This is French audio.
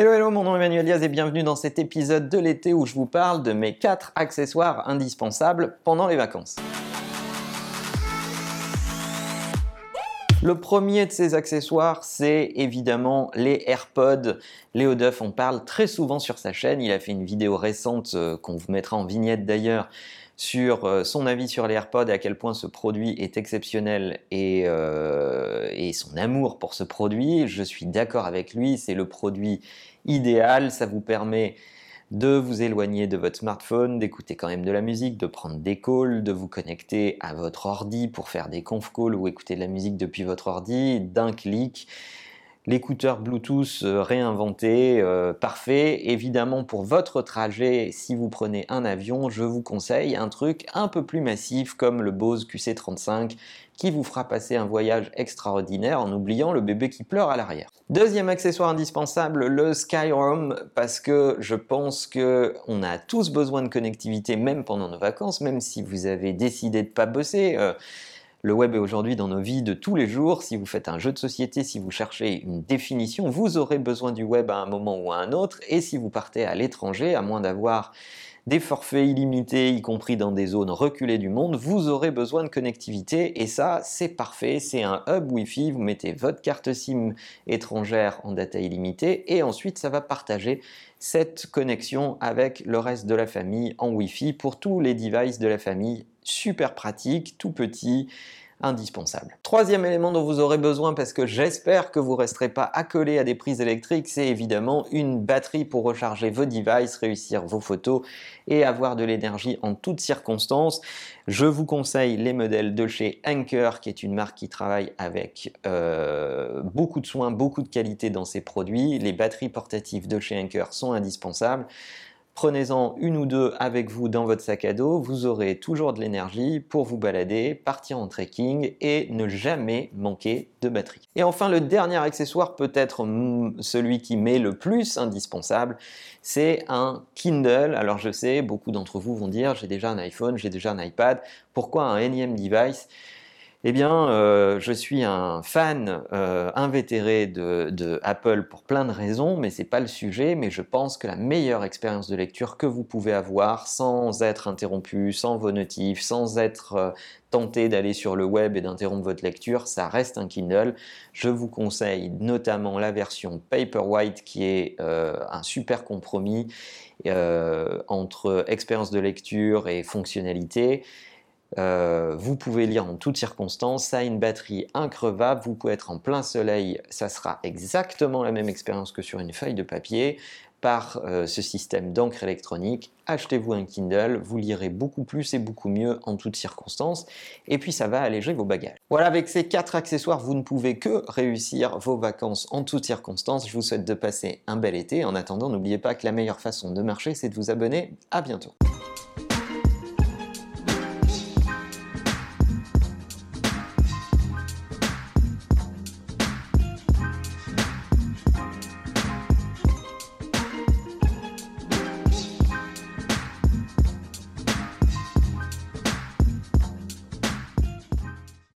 Hello hello, mon nom est Emmanuel Diaz et bienvenue dans cet épisode de l'été où je vous parle de mes 4 accessoires indispensables pendant les vacances. Le premier de ces accessoires, c'est évidemment les AirPods. Léo Duff en parle très souvent sur sa chaîne. Il a fait une vidéo récente euh, qu'on vous mettra en vignette d'ailleurs sur euh, son avis sur les AirPods et à quel point ce produit est exceptionnel et, euh, et son amour pour ce produit. Je suis d'accord avec lui, c'est le produit idéal. Ça vous permet de vous éloigner de votre smartphone, d'écouter quand même de la musique, de prendre des calls, de vous connecter à votre ordi pour faire des conf calls ou écouter de la musique depuis votre ordi d'un clic. L'écouteur Bluetooth euh, réinventé, euh, parfait. Évidemment, pour votre trajet, si vous prenez un avion, je vous conseille un truc un peu plus massif comme le Bose QC35 qui vous fera passer un voyage extraordinaire en oubliant le bébé qui pleure à l'arrière. Deuxième accessoire indispensable, le Skyroam, parce que je pense que on a tous besoin de connectivité, même pendant nos vacances, même si vous avez décidé de pas bosser. Euh, le web est aujourd'hui dans nos vies de tous les jours. Si vous faites un jeu de société, si vous cherchez une définition, vous aurez besoin du web à un moment ou à un autre. Et si vous partez à l'étranger, à moins d'avoir des forfaits illimités, y compris dans des zones reculées du monde, vous aurez besoin de connectivité et ça, c'est parfait. C'est un hub Wi-Fi. Vous mettez votre carte SIM étrangère en data illimitée et ensuite ça va partager cette connexion avec le reste de la famille en Wi-Fi pour tous les devices de la famille. Super pratique, tout petit indispensable. Troisième élément dont vous aurez besoin parce que j'espère que vous resterez pas accolé à des prises électriques, c'est évidemment une batterie pour recharger vos devices, réussir vos photos et avoir de l'énergie en toutes circonstances. Je vous conseille les modèles de chez Anker, qui est une marque qui travaille avec euh, beaucoup de soins, beaucoup de qualité dans ses produits. Les batteries portatives de chez Anker sont indispensables. Prenez-en une ou deux avec vous dans votre sac à dos, vous aurez toujours de l'énergie pour vous balader, partir en trekking et ne jamais manquer de batterie. Et enfin, le dernier accessoire, peut-être celui qui m'est le plus indispensable, c'est un Kindle. Alors je sais, beaucoup d'entre vous vont dire, j'ai déjà un iPhone, j'ai déjà un iPad, pourquoi un énième device? Eh bien, euh, je suis un fan euh, invétéré de, Apple pour plein de raisons, mais c'est pas le sujet. Mais je pense que la meilleure expérience de lecture que vous pouvez avoir, sans être interrompu, sans vos notifs, sans être euh, tenté d'aller sur le web et d'interrompre votre lecture, ça reste un Kindle. Je vous conseille notamment la version Paperwhite qui est un super compromis entre expérience de lecture et fonctionnalité. Euh, vous pouvez lire en toutes circonstances, ça a une batterie increvable, vous pouvez être en plein soleil, ça sera exactement la même expérience que sur une feuille de papier par euh, ce système d'encre électronique. Achetez-vous un Kindle, vous lirez beaucoup plus et beaucoup mieux en toutes circonstances, et puis ça va alléger vos bagages. Voilà, avec ces quatre accessoires, vous ne pouvez que réussir vos vacances en toutes circonstances. Je vous souhaite de passer un bel été. En attendant, n'oubliez pas que la meilleure façon de marcher, c'est de vous abonner. À bientôt.